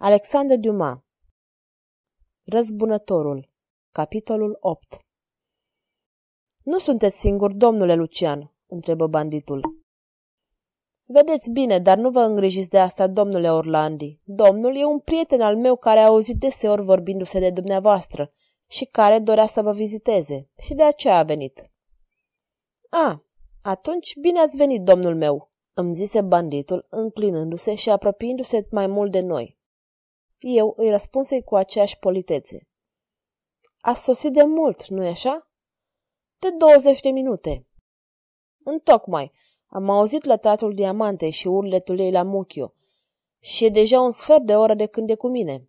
Alexandre Dumas Răzbunătorul Capitolul 8 Nu sunteți singur, domnule Lucian?" întrebă banditul. Vedeți bine, dar nu vă îngrijiți de asta, domnule Orlandi. Domnul e un prieten al meu care a auzit deseori vorbindu-se de dumneavoastră și care dorea să vă viziteze și de aceea a venit. A, atunci bine ați venit, domnul meu, îmi zise banditul, înclinându-se și apropiindu-se mai mult de noi. Eu îi răspunsei cu aceeași politețe. A sosit de mult, nu-i așa? De 20 de minute. Întocmai, am auzit lătatul diamantei și urletul ei la muchiu și e deja un sfert de oră de când e cu mine.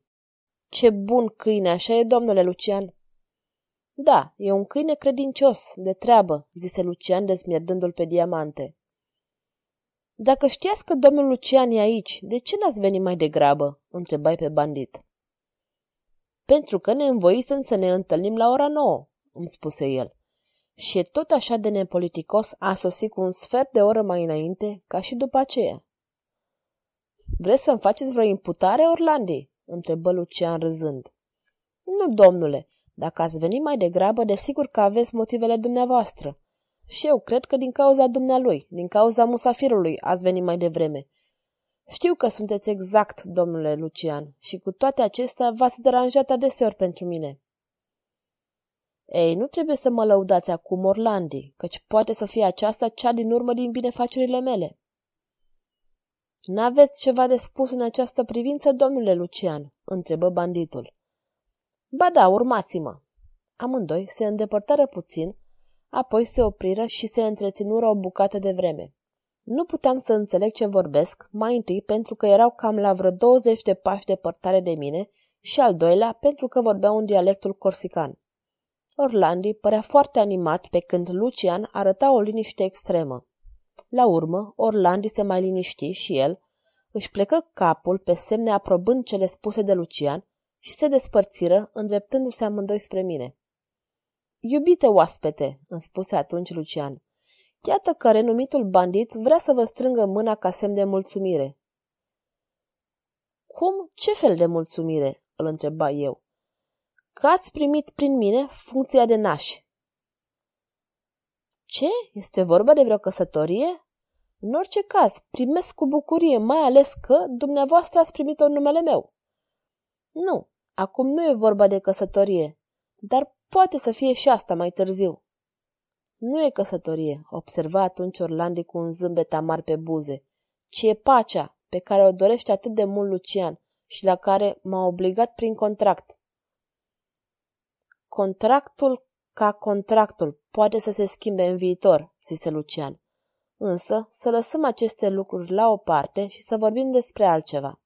Ce bun câine, așa e, domnule Lucian? Da, e un câine credincios, de treabă, zise Lucian dezmierdându-l pe diamante. Dacă știați că domnul Lucian e aici, de ce n-ați venit mai degrabă? întrebai pe bandit. Pentru că ne învoisem să ne întâlnim la ora nouă, îmi spuse el. Și e tot așa de nepoliticos a sosit cu un sfert de oră mai înainte, ca și după aceea. Vreți să-mi faceți vreo imputare, Orlandi? întrebă Lucian râzând. Nu, domnule, dacă ați venit mai degrabă, desigur că aveți motivele dumneavoastră. Și eu cred că din cauza dumnealui, din cauza musafirului, ați venit mai devreme. Știu că sunteți exact, domnule Lucian, și cu toate acestea v-ați deranjat adeseori pentru mine. Ei, nu trebuie să mă lăudați acum, Orlandi, căci poate să fie aceasta cea din urmă din binefacerile mele. N-aveți ceva de spus în această privință, domnule Lucian?" întrebă banditul. Ba da, urmați-mă. Amândoi se îndepărtară puțin, apoi se opriră și se întreținură o bucată de vreme. Nu puteam să înțeleg ce vorbesc, mai întâi pentru că erau cam la vreo 20 de pași departare de mine și al doilea pentru că vorbeau un dialectul corsican. Orlandi părea foarte animat pe când Lucian arăta o liniște extremă. La urmă, Orlandi se mai liniști și el își plecă capul pe semne aprobând cele spuse de Lucian și se despărțiră, îndreptându-se amândoi spre mine. Iubite oaspete, îmi spuse atunci Lucian, iată că renumitul bandit vrea să vă strângă mâna ca semn de mulțumire. Cum? Ce fel de mulțumire? îl întreba eu. Că ați primit prin mine funcția de naș. Ce? Este vorba de vreo căsătorie? În orice caz, primesc cu bucurie, mai ales că dumneavoastră ați primit-o în numele meu. Nu, acum nu e vorba de căsătorie, dar poate să fie și asta mai târziu. Nu e căsătorie, observa atunci Orlandi cu un zâmbet amar pe buze, ci e pacea pe care o dorește atât de mult Lucian și la care m-a obligat prin contract. Contractul ca contractul poate să se schimbe în viitor, zise Lucian. Însă să lăsăm aceste lucruri la o parte și să vorbim despre altceva.